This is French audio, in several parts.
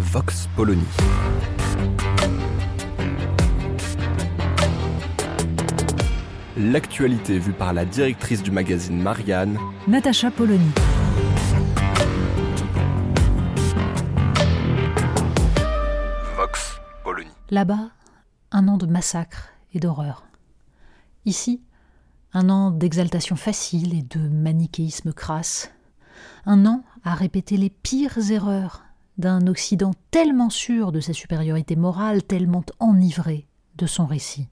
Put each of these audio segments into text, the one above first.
Vox Polony. L'actualité vue par la directrice du magazine Marianne, Natacha Polony. Vox Polony. Là-bas, un an de massacre et d'horreur. Ici, un an d'exaltation facile et de manichéisme crasse. Un an à répéter les pires erreurs d'un Occident tellement sûr de sa supériorité morale, tellement enivré de son récit.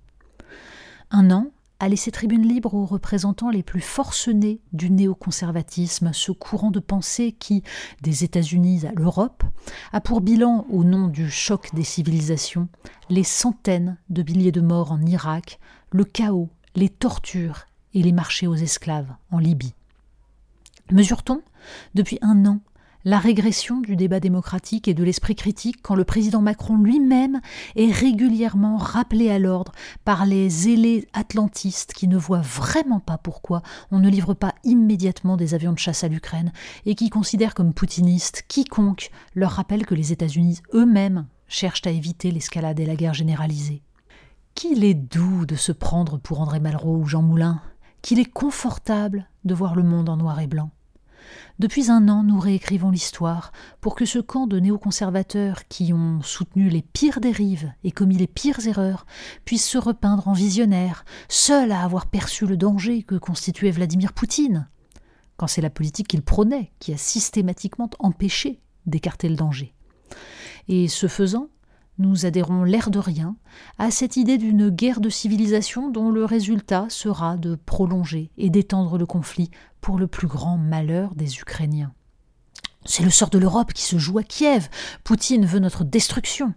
Un an à laisser tribune libre aux représentants les plus forcenés du néoconservatisme, ce courant de pensée qui, des États-Unis à l'Europe, a pour bilan, au nom du choc des civilisations, les centaines de milliers de morts en Irak, le chaos, les tortures et les marchés aux esclaves en Libye. Mesure-t-on, depuis un an, la régression du débat démocratique et de l'esprit critique quand le président Macron lui-même est régulièrement rappelé à l'ordre par les zélés atlantistes qui ne voient vraiment pas pourquoi on ne livre pas immédiatement des avions de chasse à l'Ukraine et qui considèrent comme poutinistes quiconque leur rappelle que les États-Unis eux-mêmes cherchent à éviter l'escalade et la guerre généralisée. Qu'il est doux de se prendre pour André Malraux ou Jean Moulin, qu'il est confortable de voir le monde en noir et blanc. Depuis un an, nous réécrivons l'histoire pour que ce camp de néoconservateurs qui ont soutenu les pires dérives et commis les pires erreurs puisse se repeindre en visionnaire, seul à avoir perçu le danger que constituait Vladimir Poutine, quand c'est la politique qu'il prônait qui a systématiquement empêché d'écarter le danger. Et ce faisant, nous adhérons l'air de rien à cette idée d'une guerre de civilisation dont le résultat sera de prolonger et d'étendre le conflit pour le plus grand malheur des Ukrainiens. C'est le sort de l'Europe qui se joue à Kiev. Poutine veut notre destruction.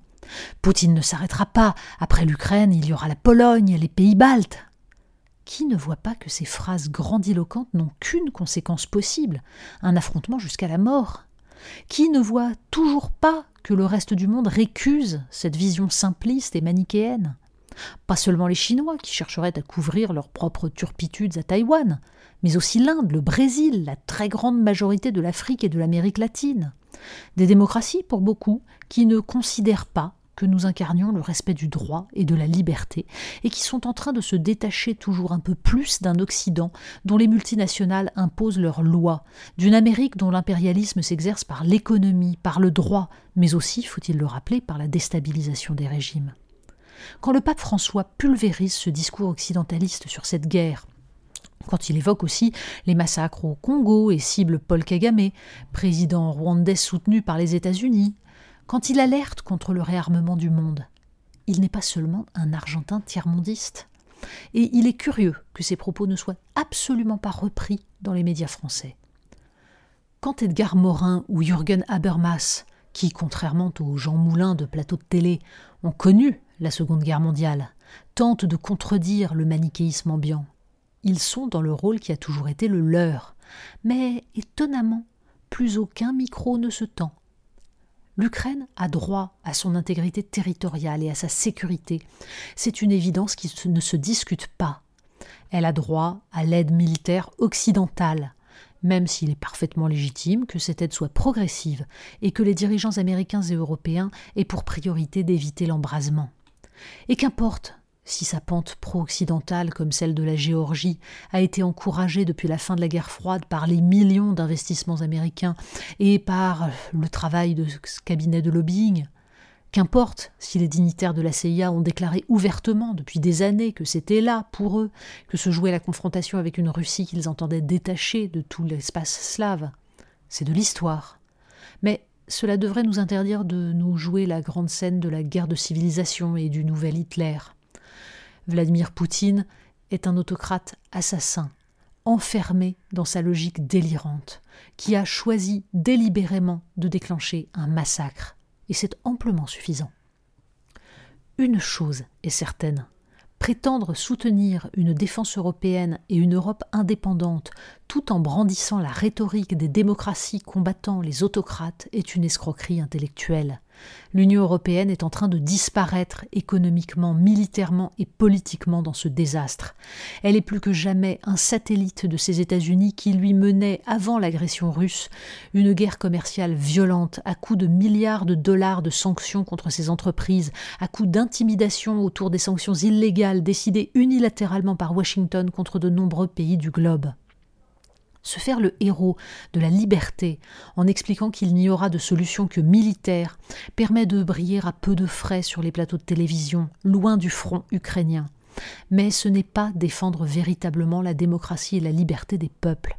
Poutine ne s'arrêtera pas. Après l'Ukraine, il y aura la Pologne, les pays baltes. Qui ne voit pas que ces phrases grandiloquentes n'ont qu'une conséquence possible, un affrontement jusqu'à la mort Qui ne voit toujours pas que le reste du monde récuse cette vision simpliste et manichéenne. Pas seulement les Chinois qui chercheraient à couvrir leurs propres turpitudes à Taïwan, mais aussi l'Inde, le Brésil, la très grande majorité de l'Afrique et de l'Amérique latine. Des démocraties, pour beaucoup, qui ne considèrent pas que nous incarnions le respect du droit et de la liberté, et qui sont en train de se détacher toujours un peu plus d'un Occident dont les multinationales imposent leurs lois, d'une Amérique dont l'impérialisme s'exerce par l'économie, par le droit, mais aussi, faut-il le rappeler, par la déstabilisation des régimes. Quand le pape François pulvérise ce discours occidentaliste sur cette guerre, quand il évoque aussi les massacres au Congo et cible Paul Kagame, président rwandais soutenu par les États-Unis, quand il alerte contre le réarmement du monde, il n'est pas seulement un Argentin tiers-mondiste. Et il est curieux que ces propos ne soient absolument pas repris dans les médias français. Quand Edgar Morin ou Jürgen Habermas, qui, contrairement aux Jean Moulin de plateau de télé, ont connu la Seconde Guerre mondiale, tentent de contredire le manichéisme ambiant, ils sont dans le rôle qui a toujours été le leur. Mais étonnamment, plus aucun micro ne se tend L'Ukraine a droit à son intégrité territoriale et à sa sécurité. C'est une évidence qui ne se discute pas. Elle a droit à l'aide militaire occidentale, même s'il est parfaitement légitime que cette aide soit progressive et que les dirigeants américains et européens aient pour priorité d'éviter l'embrasement. Et qu'importe si sa pente pro-occidentale, comme celle de la Géorgie, a été encouragée depuis la fin de la guerre froide par les millions d'investissements américains et par le travail de ce cabinet de lobbying, Qu'importe si les dignitaires de la CIA ont déclaré ouvertement depuis des années que c'était là, pour eux, que se jouait la confrontation avec une Russie qu'ils entendaient détacher de tout l'espace slave. C'est de l'histoire. Mais cela devrait nous interdire de nous jouer la grande scène de la guerre de civilisation et du nouvel Hitler. Vladimir Poutine est un autocrate assassin, enfermé dans sa logique délirante, qui a choisi délibérément de déclencher un massacre, et c'est amplement suffisant. Une chose est certaine, prétendre soutenir une défense européenne et une Europe indépendante tout en brandissant la rhétorique des démocraties combattant les autocrates est une escroquerie intellectuelle. L'Union européenne est en train de disparaître économiquement, militairement et politiquement dans ce désastre. Elle est plus que jamais un satellite de ces États-Unis qui lui menaient, avant l'agression russe, une guerre commerciale violente à coups de milliards de dollars de sanctions contre ses entreprises, à coups d'intimidation autour des sanctions illégales décidées unilatéralement par Washington contre de nombreux pays du globe se faire le héros de la liberté en expliquant qu'il n'y aura de solution que militaire permet de briller à peu de frais sur les plateaux de télévision, loin du front ukrainien. Mais ce n'est pas défendre véritablement la démocratie et la liberté des peuples,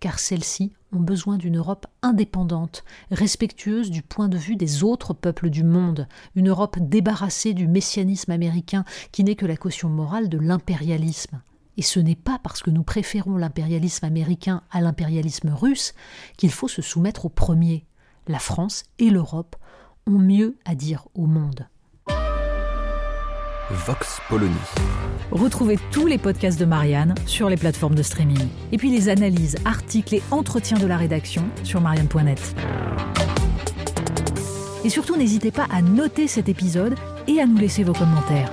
car celles-ci ont besoin d'une Europe indépendante, respectueuse du point de vue des autres peuples du monde, une Europe débarrassée du messianisme américain qui n'est que la caution morale de l'impérialisme. Et ce n'est pas parce que nous préférons l'impérialisme américain à l'impérialisme russe qu'il faut se soumettre au premier. La France et l'Europe ont mieux à dire au monde. Vox Polony. Retrouvez tous les podcasts de Marianne sur les plateformes de streaming. Et puis les analyses, articles et entretiens de la rédaction sur marianne.net. Et surtout, n'hésitez pas à noter cet épisode et à nous laisser vos commentaires.